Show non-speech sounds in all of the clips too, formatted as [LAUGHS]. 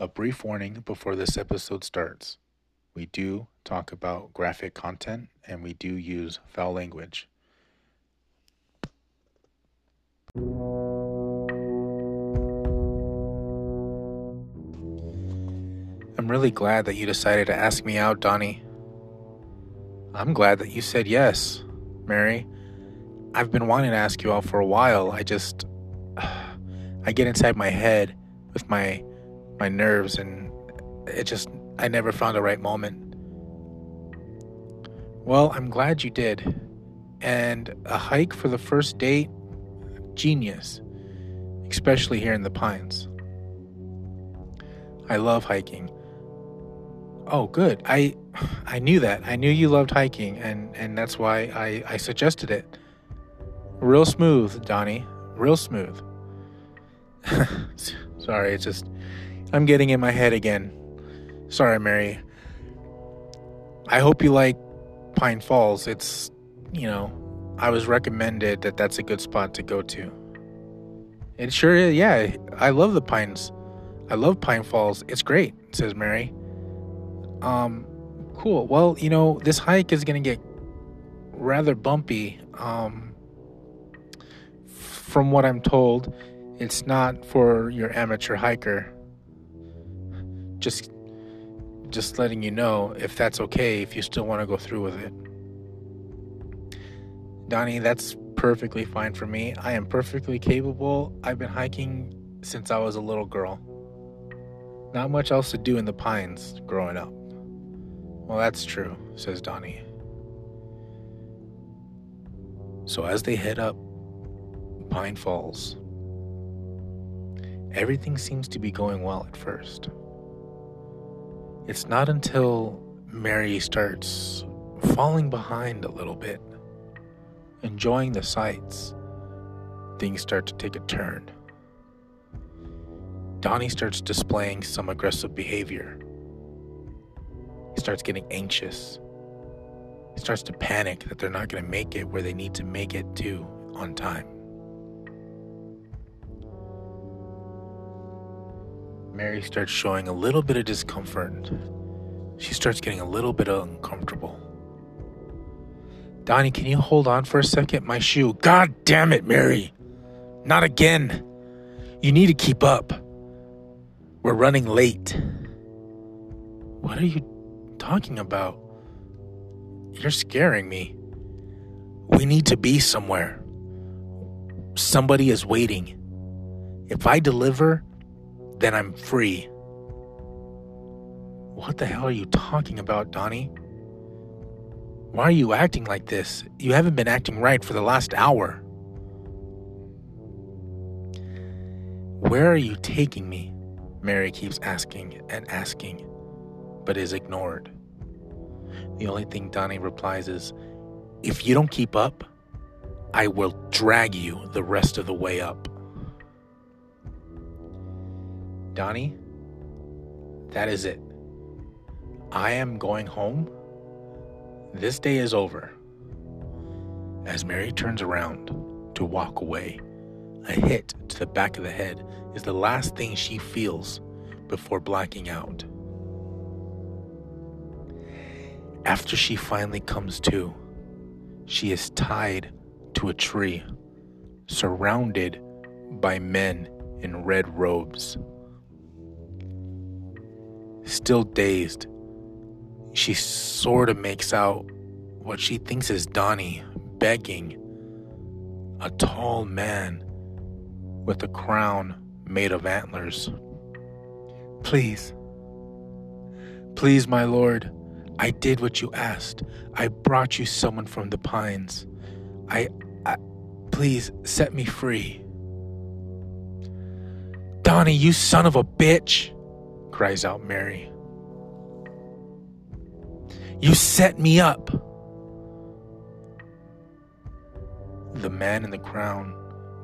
A brief warning before this episode starts. We do talk about graphic content and we do use foul language. I'm really glad that you decided to ask me out, Donnie. I'm glad that you said yes, Mary. I've been wanting to ask you out for a while. I just. [SIGHS] I get inside my head with my my nerves and it just I never found the right moment. Well, I'm glad you did. And a hike for the first date, genius, especially here in the Pines. I love hiking. Oh, good. I [SIGHS] I knew that. I knew you loved hiking and and that's why I I suggested it. Real smooth, Donnie. Real smooth. [LAUGHS] Sorry, it's just I'm getting in my head again. Sorry, Mary. I hope you like Pine Falls. It's, you know, I was recommended that that's a good spot to go to. It sure is. Yeah, I love the Pines. I love Pine Falls. It's great, says Mary. Um, cool. Well, you know, this hike is going to get rather bumpy. Um, from what I'm told, it's not for your amateur hiker just just letting you know if that's okay if you still want to go through with it. Donnie, that's perfectly fine for me. I am perfectly capable. I've been hiking since I was a little girl. Not much else to do in the pines growing up. Well, that's true, says Donnie. So as they head up Pine Falls, everything seems to be going well at first. It's not until Mary starts falling behind a little bit, enjoying the sights, things start to take a turn. Donnie starts displaying some aggressive behavior. He starts getting anxious. He starts to panic that they're not going to make it where they need to make it to on time. Mary starts showing a little bit of discomfort. She starts getting a little bit uncomfortable. Donnie, can you hold on for a second? My shoe. God damn it, Mary. Not again. You need to keep up. We're running late. What are you talking about? You're scaring me. We need to be somewhere. Somebody is waiting. If I deliver, then I'm free. What the hell are you talking about, Donnie? Why are you acting like this? You haven't been acting right for the last hour. Where are you taking me? Mary keeps asking and asking, but is ignored. The only thing Donnie replies is, If you don't keep up, I will drag you the rest of the way up. Donnie, that is it. I am going home. This day is over. As Mary turns around to walk away, a hit to the back of the head is the last thing she feels before blacking out. After she finally comes to, she is tied to a tree, surrounded by men in red robes. Still dazed, she sort of makes out what she thinks is Donnie begging a tall man with a crown made of antlers. Please, please, my lord, I did what you asked. I brought you someone from the pines. I, I please set me free. Donnie, you son of a bitch! Cries out Mary. You set me up. The man in the crown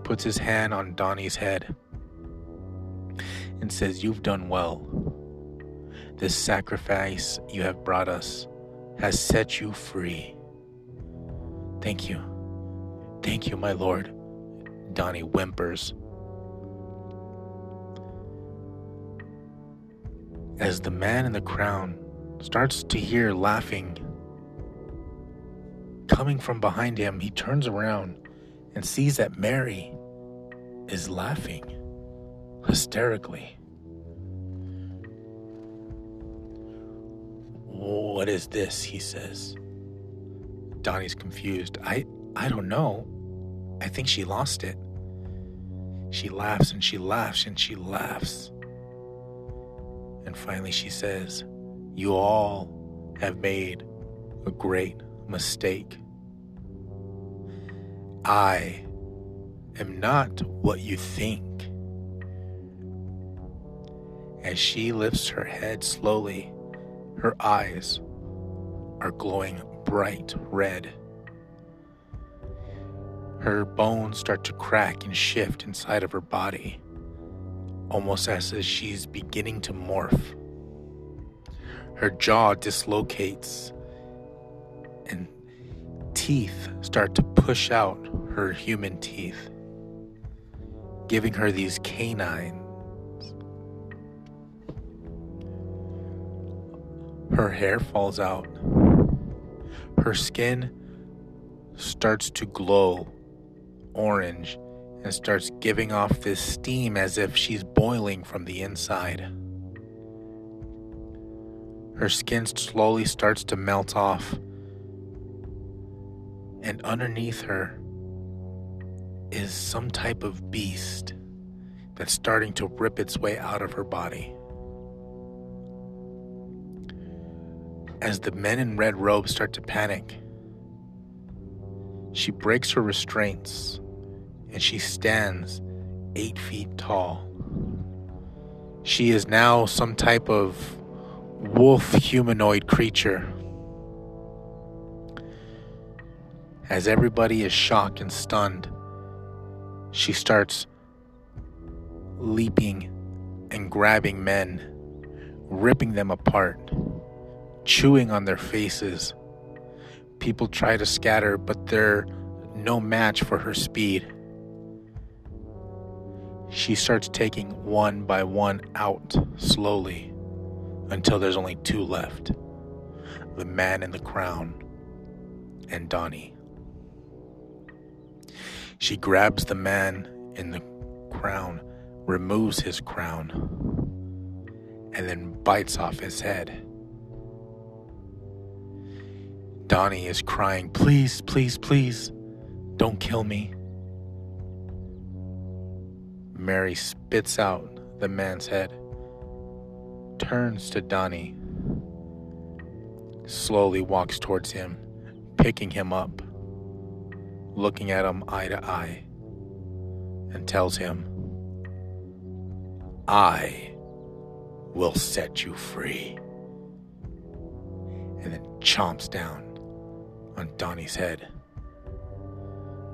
puts his hand on Donnie's head and says, You've done well. This sacrifice you have brought us has set you free. Thank you. Thank you, my lord. Donnie whimpers As the man in the crown starts to hear laughing coming from behind him, he turns around and sees that Mary is laughing hysterically. What is this? He says. Donnie's confused. I I don't know. I think she lost it. She laughs and she laughs and she laughs. And finally she says, You all have made a great mistake. I am not what you think. As she lifts her head slowly, her eyes are glowing bright red. Her bones start to crack and shift inside of her body, almost as if she's beginning to morph. Her jaw dislocates and teeth start to push out her human teeth, giving her these canines. Her hair falls out. Her skin starts to glow orange and starts giving off this steam as if she's boiling from the inside. Her skin slowly starts to melt off and underneath her is some type of beast that's starting to rip its way out of her body. As the men in red robes start to panic, she breaks her restraints and she stands eight feet tall. She is now some type of wolf humanoid creature As everybody is shocked and stunned, she starts leaping and grabbing men, ripping them apart, chewing on their faces. People try to scatter, but they're no match for her speed. She starts taking one by one out slowly until there's only two left the man in the crown and Donnie. She grabs the man in the crown, removes his crown, and then bites off his head. Donnie is crying, Please, please, please, don't kill me. Mary spits out the man's head, turns to Donnie, slowly walks towards him, picking him up looking at him eye to eye, and tells him, I will set you free. And then chomps down on Donnie's head.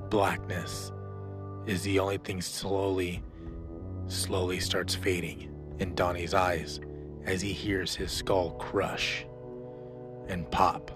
Blackness is the only thing slowly, slowly starts fading in Donnie's eyes as he hears his skull crush and pop